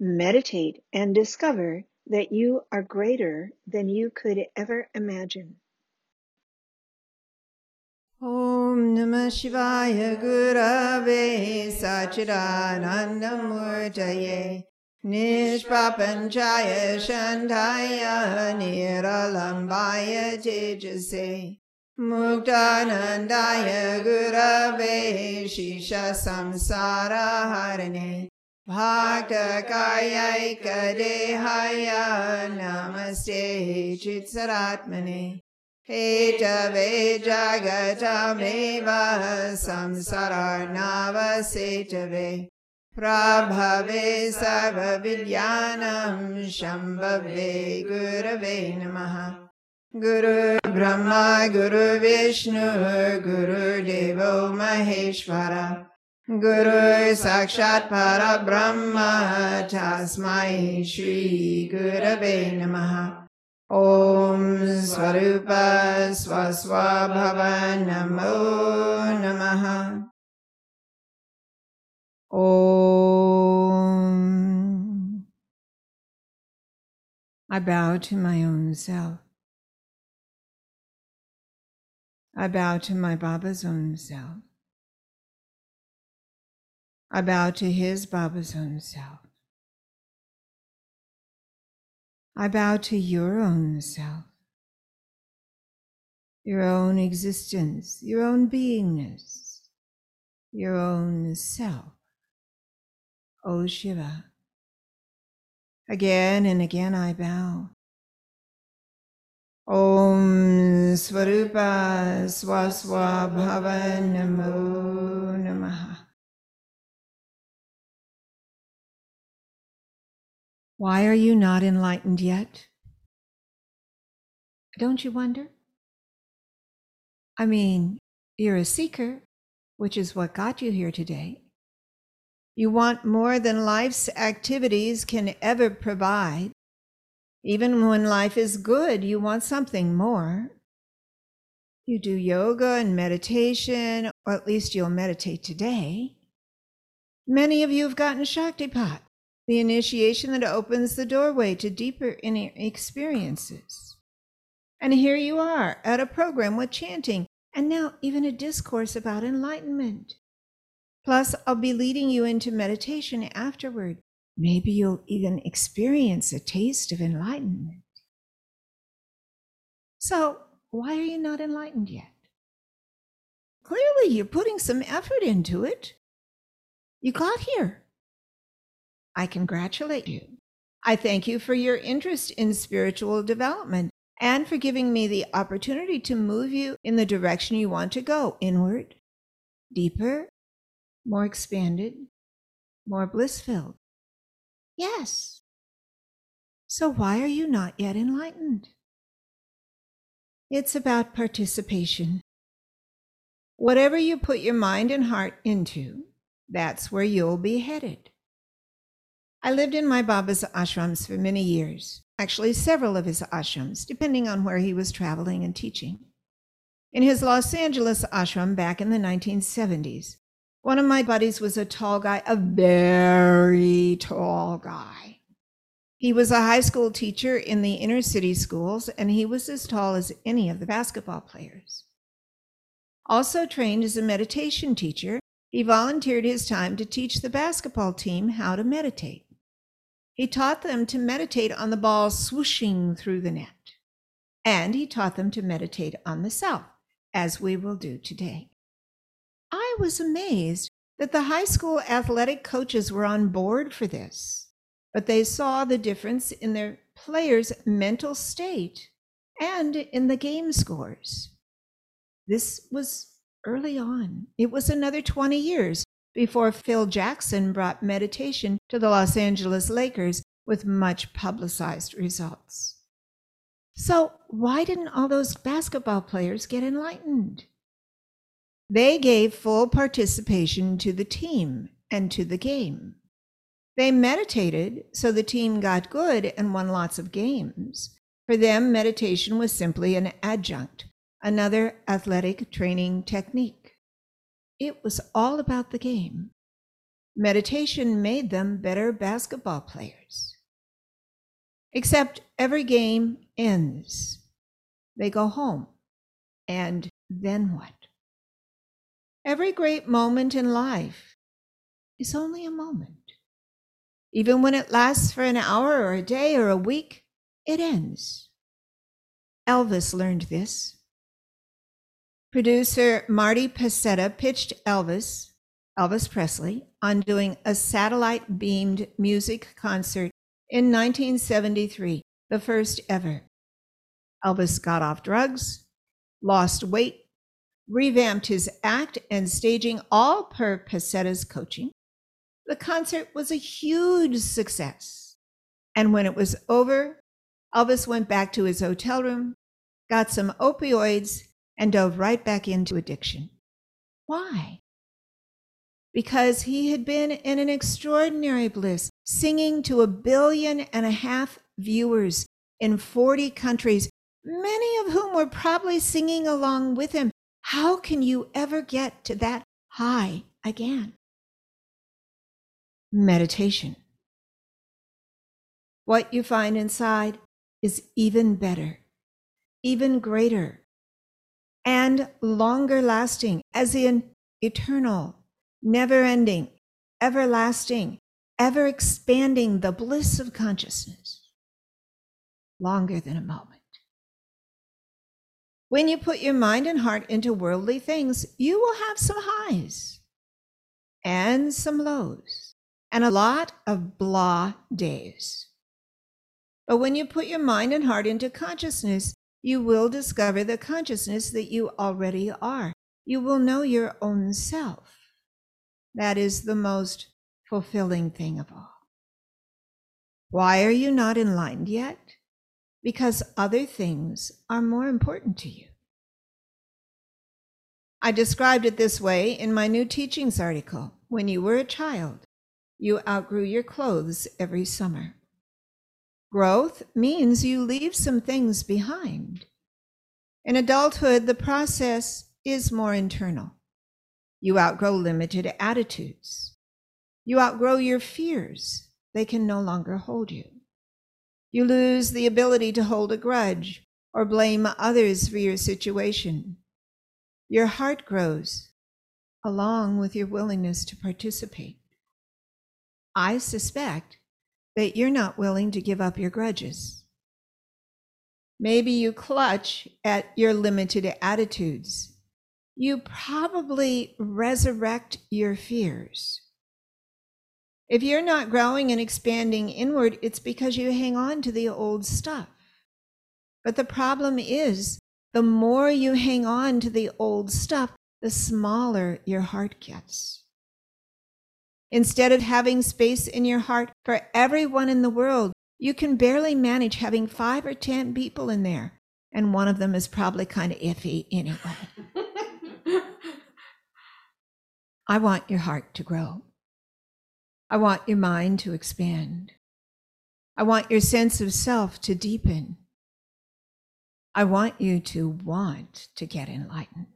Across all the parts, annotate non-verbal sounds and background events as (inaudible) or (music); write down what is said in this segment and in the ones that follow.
Meditate and discover that you are greater than you could ever imagine. Om Namah Shivaya Gurave Sachidanandamurtaye Nishpapanchaya Shantaya Niralambaya Tejase Muktanandaya Gurave Shisha Samsara Harane भाटकायै कदेहाय नमस्ते चित्सरात्मने। हे च वे जगतमेव संसारनावसे च वे प्रभवे सर्वविज्ञानं शम्भवे गुरवे नमः। गुरुर्ब्रह्मा गुरुविष्णुः गुरुदेवो Maheshwar. Sakshat Parabrahma Tasmai Shri Gurave Namaha Om Swarupa Swaswabhava Namo Namaha Om I bow to my own self. I bow to my Baba's own self. I bow to his Baba's own self. I bow to your own self, your own existence, your own beingness, your own self. O Shiva. Again and again I bow. Om Swarupa Swaswa Bhava Namo Namaha. Why are you not enlightened yet? Don't you wonder? I mean, you're a seeker, which is what got you here today. You want more than life's activities can ever provide. Even when life is good, you want something more. You do yoga and meditation, or at least you'll meditate today. Many of you have gotten Shaktipat the initiation that opens the doorway to deeper inner experiences. And here you are at a program with chanting, and now even a discourse about enlightenment. Plus, I'll be leading you into meditation afterward. Maybe you'll even experience a taste of enlightenment. So, why are you not enlightened yet? Clearly, you're putting some effort into it. You got here. I congratulate you. I thank you for your interest in spiritual development and for giving me the opportunity to move you in the direction you want to go inward, deeper, more expanded, more bliss filled. Yes. So why are you not yet enlightened? It's about participation. Whatever you put your mind and heart into, that's where you'll be headed. I lived in my Baba's ashrams for many years, actually, several of his ashrams, depending on where he was traveling and teaching. In his Los Angeles ashram back in the 1970s, one of my buddies was a tall guy, a very tall guy. He was a high school teacher in the inner city schools, and he was as tall as any of the basketball players. Also trained as a meditation teacher, he volunteered his time to teach the basketball team how to meditate. He taught them to meditate on the ball swooshing through the net. And he taught them to meditate on the self, as we will do today. I was amazed that the high school athletic coaches were on board for this, but they saw the difference in their players' mental state and in the game scores. This was early on. It was another 20 years before Phil Jackson brought meditation to the Los Angeles Lakers with much publicized results. So, why didn't all those basketball players get enlightened? They gave full participation to the team and to the game. They meditated so the team got good and won lots of games. For them, meditation was simply an adjunct, another athletic training technique. It was all about the game. Meditation made them better basketball players. Except every game ends. They go home. And then what? Every great moment in life is only a moment. Even when it lasts for an hour or a day or a week, it ends. Elvis learned this. Producer Marty Pasetta pitched Elvis, Elvis Presley, on doing a satellite beamed music concert in 1973, the first ever. Elvis got off drugs, lost weight, revamped his act and staging all per Pasetta's coaching. The concert was a huge success. And when it was over, Elvis went back to his hotel room, got some opioids, and dove right back into addiction. Why? Because he had been in an extraordinary bliss, singing to a billion and a half viewers in 40 countries, many of whom were probably singing along with him how can you ever get to that high again? Meditation. What you find inside is even better, even greater, and longer lasting, as in eternal, never ending, everlasting, ever expanding the bliss of consciousness, longer than a moment. When you put your mind and heart into worldly things, you will have some highs and some lows and a lot of blah days. But when you put your mind and heart into consciousness, you will discover the consciousness that you already are. You will know your own self. That is the most fulfilling thing of all. Why are you not enlightened yet? because other things are more important to you. I described it this way in my new teachings article. When you were a child, you outgrew your clothes every summer. Growth means you leave some things behind. In adulthood, the process is more internal. You outgrow limited attitudes. You outgrow your fears. They can no longer hold you. You lose the ability to hold a grudge or blame others for your situation. Your heart grows along with your willingness to participate. I suspect that you're not willing to give up your grudges. Maybe you clutch at your limited attitudes. You probably resurrect your fears. If you're not growing and expanding inward, it's because you hang on to the old stuff. But the problem is, the more you hang on to the old stuff, the smaller your heart gets. Instead of having space in your heart for everyone in the world, you can barely manage having five or 10 people in there. And one of them is probably kind of iffy anyway. (laughs) I want your heart to grow. I want your mind to expand. I want your sense of self to deepen. I want you to want to get enlightened.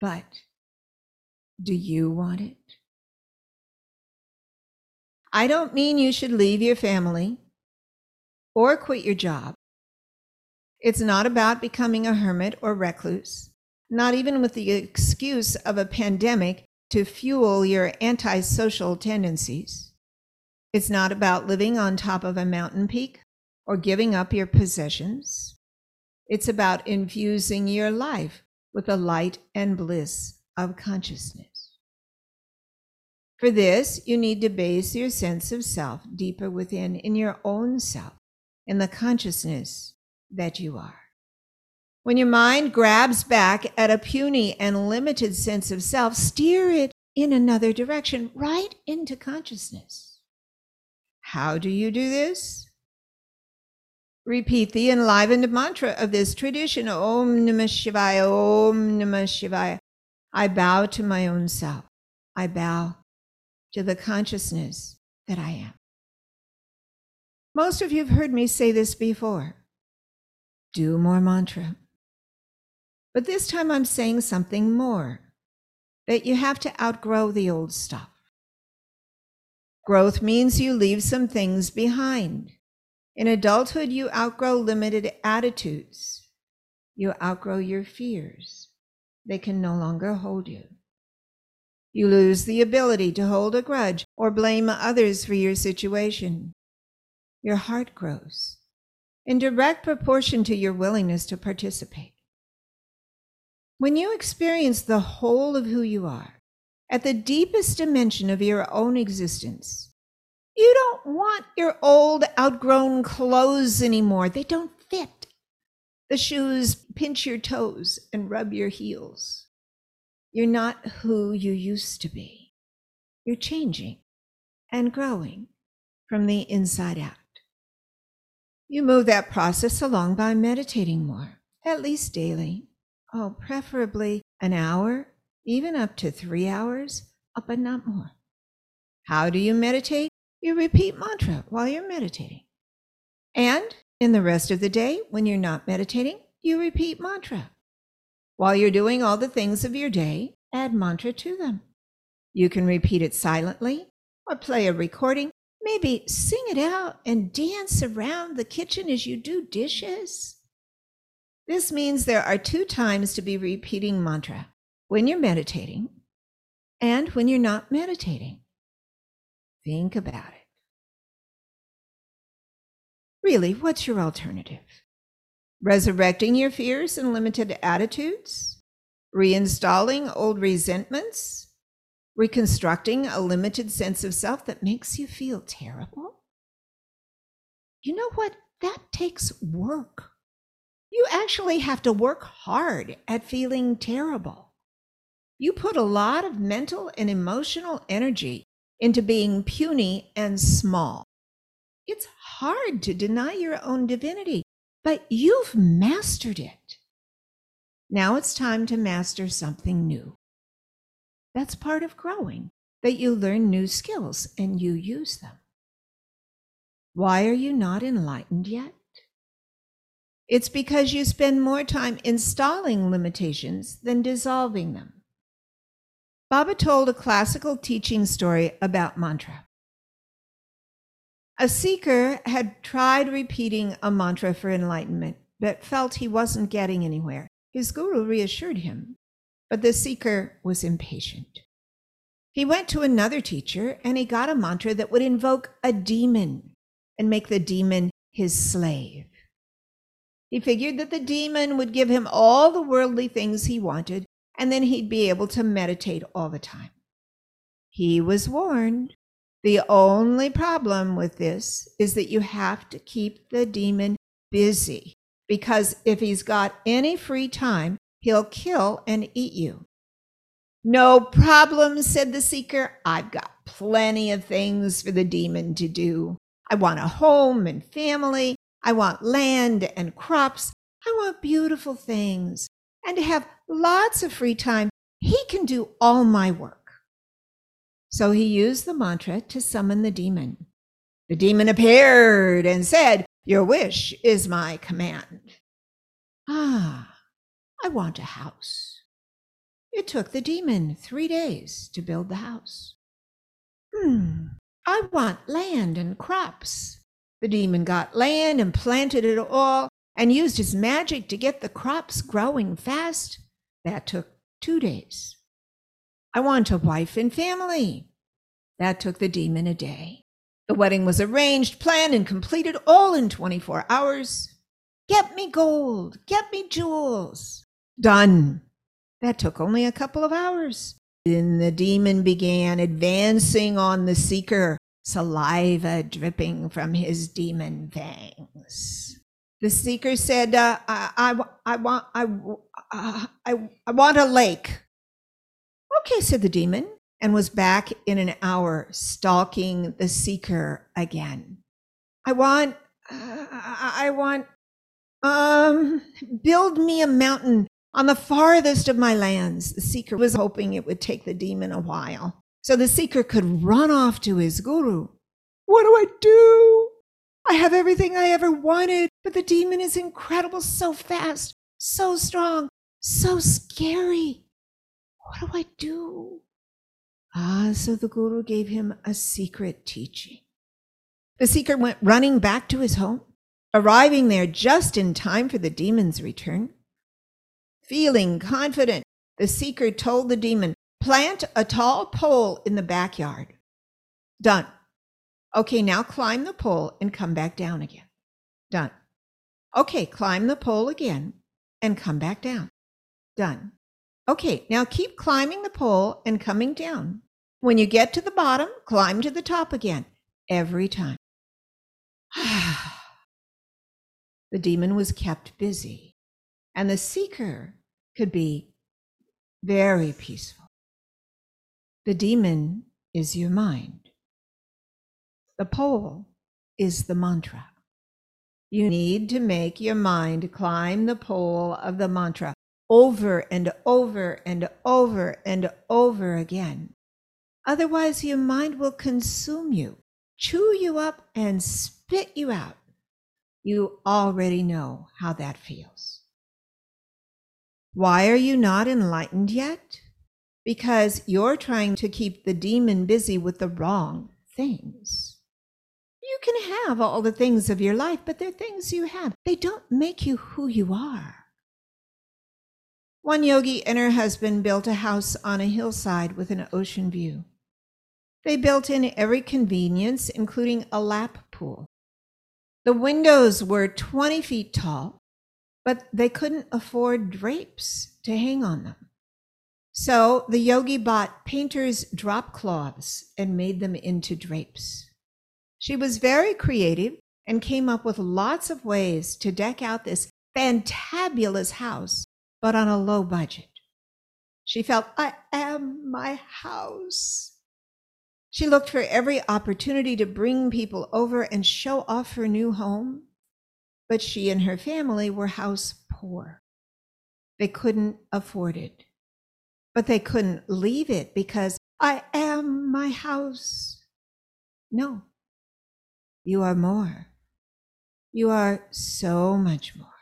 But do you want it? I don't mean you should leave your family or quit your job. It's not about becoming a hermit or recluse, not even with the excuse of a pandemic to fuel your antisocial tendencies. It's not about living on top of a mountain peak or giving up your possessions. It's about infusing your life with the light and bliss of consciousness. For this, you need to base your sense of self deeper within in your own self, in the consciousness that you are. When your mind grabs back at a puny and limited sense of self, steer it in another direction, right into consciousness. How do you do this? Repeat the enlivened mantra of this tradition Om Namah Shivaya, Om Namah Shivaya. I bow to my own self. I bow to the consciousness that I am. Most of you have heard me say this before. Do more mantra. But this time I'm saying something more that you have to outgrow the old stuff. Growth means you leave some things behind. In adulthood, you outgrow limited attitudes. You outgrow your fears. They can no longer hold you. You lose the ability to hold a grudge or blame others for your situation. Your heart grows in direct proportion to your willingness to participate. When you experience the whole of who you are, at the deepest dimension of your own existence, you don't want your old, outgrown clothes anymore. They don't fit. The shoes pinch your toes and rub your heels. You're not who you used to be. You're changing and growing from the inside out. You move that process along by meditating more, at least daily. Oh, preferably an hour, even up to three hours, uh, but not more. How do you meditate? you repeat mantra while you're meditating. And in the rest of the day, when you're not meditating, you repeat mantra. While you're doing all the things of your day, add mantra to them. You can repeat it silently or play a recording. Maybe sing it out and dance around the kitchen as you do dishes. This means there are two times to be repeating mantra when you're meditating and when you're not meditating. Think about it. Really, what's your alternative? Resurrecting your fears and limited attitudes? Reinstalling old resentments? Reconstructing a limited sense of self that makes you feel terrible? You know what? That takes work. You actually have to work hard at feeling terrible. You put a lot of mental and emotional energy into being puny and small. Hard to deny your own divinity, but you've mastered it. Now it's time to master something new. That's part of growing, that you learn new skills and you use them. Why are you not enlightened yet? It's because you spend more time installing limitations than dissolving them. Baba told a classical teaching story about mantra. A seeker had tried repeating a mantra for enlightenment, but felt he wasn't getting anywhere. His guru reassured him, but the seeker was impatient. He went to another teacher and he got a mantra that would invoke a demon and make the demon his slave. He figured that the demon would give him all the worldly things he wanted and then he'd be able to meditate all the time. He was warned. The only problem with this is that you have to keep the demon busy because if he's got any free time, he'll kill and eat you. No problem, said the seeker. I've got plenty of things for the demon to do. I want a home and family. I want land and crops. I want beautiful things and to have lots of free time, he can do all my work. So he used the mantra to summon the demon. The demon appeared and said, Your wish is my command. Ah, I want a house. It took the demon three days to build the house. Hmm, I want land and crops. The demon got land and planted it all and used his magic to get the crops growing fast. That took two days. I want a wife and family. That took the demon a day. The wedding was arranged, planned, and completed all in 24 hours. Get me gold, get me jewels. Done. That took only a couple of hours. Then the demon began advancing on the seeker, saliva dripping from his demon fangs. The seeker said, uh, I, I, I, want, I, uh, I, I want a lake. Okay, said the demon, and was back in an hour, stalking the seeker again. I want, uh, I want, um, build me a mountain on the farthest of my lands. The seeker was hoping it would take the demon a while, so the seeker could run off to his guru. What do I do? I have everything I ever wanted, but the demon is incredible, so fast, so strong, so scary. What do I do? Ah, so the Guru gave him a secret teaching. The seeker went running back to his home, arriving there just in time for the demon's return. Feeling confident, the seeker told the demon, Plant a tall pole in the backyard. Done. Okay, now climb the pole and come back down again. Done. Okay, climb the pole again and come back down. Done. Okay, now keep climbing the pole and coming down. When you get to the bottom, climb to the top again, every time. (sighs) the demon was kept busy, and the seeker could be very peaceful. The demon is your mind. The pole is the mantra. You need to make your mind climb the pole of the mantra over and over and over and over again. Otherwise, your mind will consume you, chew you up, and spit you out. You already know how that feels. Why are you not enlightened yet? Because you're trying to keep the demon busy with the wrong things. You can have all the things of your life, but they're things you have. They don't make you who you are. One yogi and her husband built a house on a hillside with an ocean view. They built in every convenience, including a lap pool. The windows were 20 feet tall, but they couldn't afford drapes to hang on them. So the yogi bought painter's drop cloths and made them into drapes. She was very creative and came up with lots of ways to deck out this fantabulous house, but on a low budget. She felt, I am my house. She looked for every opportunity to bring people over and show off her new home. But she and her family were house poor. They couldn't afford it. But they couldn't leave it because I am my house. No, you are more. You are so much more.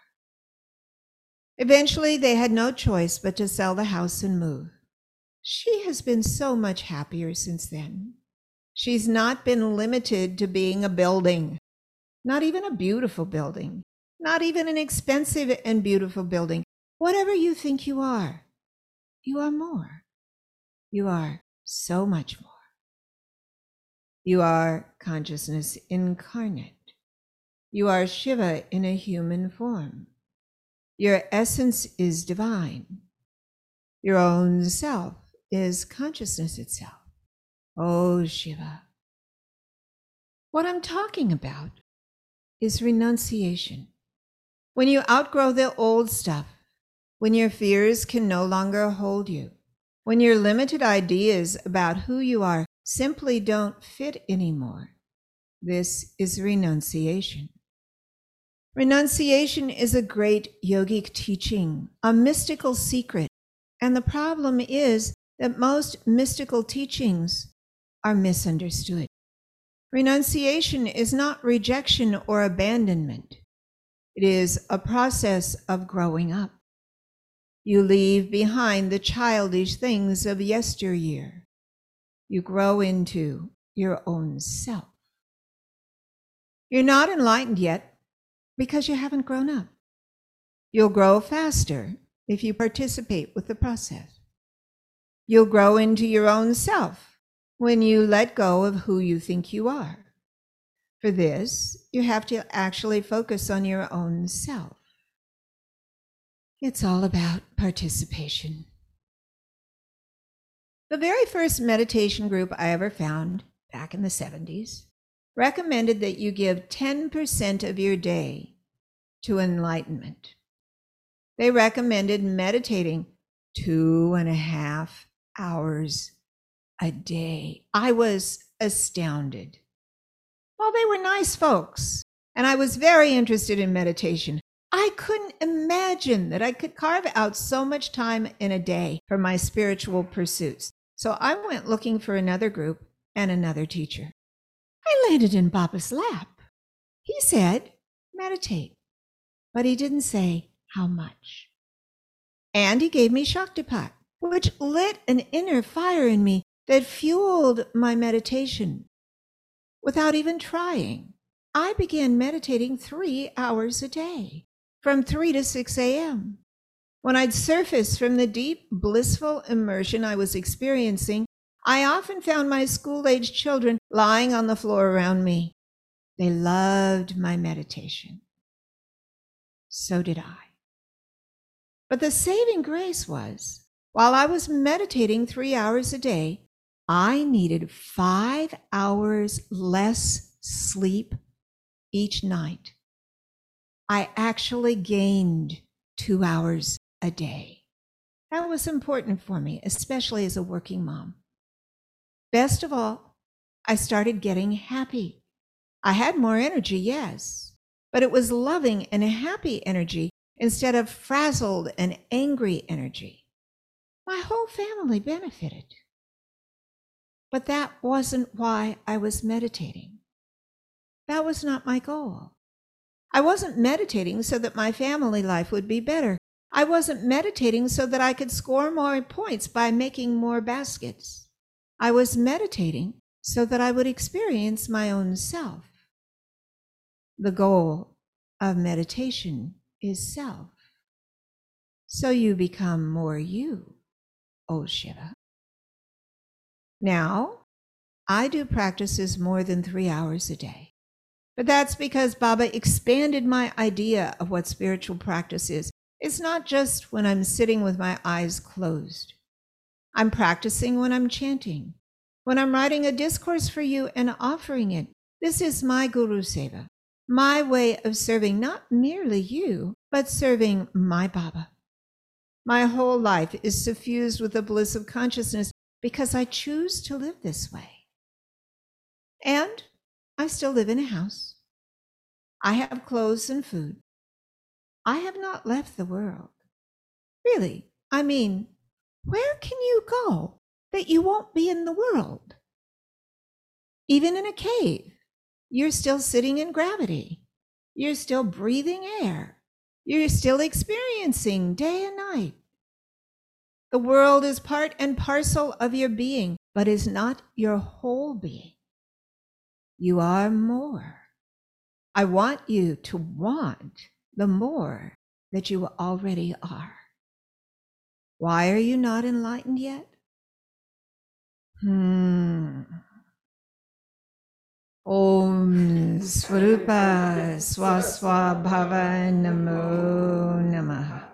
Eventually, they had no choice but to sell the house and move. She has been so much happier since then. She's not been limited to being a building, not even a beautiful building, not even an expensive and beautiful building. Whatever you think you are, you are more. You are so much more. You are consciousness incarnate. You are Shiva in a human form. Your essence is divine. Your own self is consciousness itself. Oh, Shiva. What I'm talking about is renunciation. When you outgrow the old stuff, when your fears can no longer hold you, when your limited ideas about who you are simply don't fit anymore, this is renunciation. Renunciation is a great yogic teaching, a mystical secret. And the problem is that most mystical teachings are misunderstood. Renunciation is not rejection or abandonment. It is a process of growing up. You leave behind the childish things of yesteryear. You grow into your own self. You're not enlightened yet because you haven't grown up. You'll grow faster if you participate with the process. You'll grow into your own self when you let go of who you think you are. For this, you have to actually focus on your own self. It's all about participation. The very first meditation group I ever found, back in the 70s, recommended that you give 10% of your day to enlightenment. They recommended meditating two and a half hours a day. I was astounded. Well, they were nice folks, and I was very interested in meditation. I couldn't imagine that I could carve out so much time in a day for my spiritual pursuits. So I went looking for another group and another teacher. I landed in Baba's lap. He said, meditate, but he didn't say how much. And he gave me Shaktipat, which lit an inner fire in me that fueled my meditation. Without even trying, I began meditating three hours a day, from 3 to 6 a.m. When I'd surface from the deep, blissful immersion I was experiencing, I often found my school age children lying on the floor around me. They loved my meditation. So did I. But the saving grace was while I was meditating three hours a day, I needed five hours less sleep each night. I actually gained two hours a day. That was important for me, especially as a working mom. Best of all, I started getting happy. I had more energy, yes, but it was loving and happy energy instead of frazzled and angry energy. My whole family benefited. But that wasn't why I was meditating. That was not my goal. I wasn't meditating so that my family life would be better. I wasn't meditating so that I could score more points by making more baskets. I was meditating so that I would experience my own self. The goal of meditation is self. So you become more you, O Shiva. Now, I do practices more than three hours a day. But that's because Baba expanded my idea of what spiritual practice is. It's not just when I'm sitting with my eyes closed. I'm practicing when I'm chanting, when I'm writing a discourse for you and offering it. This is my Guru Seva, my way of serving not merely you, but serving my Baba. My whole life is suffused with the bliss of consciousness because I choose to live this way. And I still live in a house. I have clothes and food. I have not left the world. Really, I mean, where can you go that you won't be in the world? Even in a cave, you're still sitting in gravity. You're still breathing air. You're still experiencing day and night. The world is part and parcel of your being, but is not your whole being. You are more. I want you to want the more that you already are. Why are you not enlightened yet? Hmm. Om Swarupa Swaswa Bhava Namo Namaha.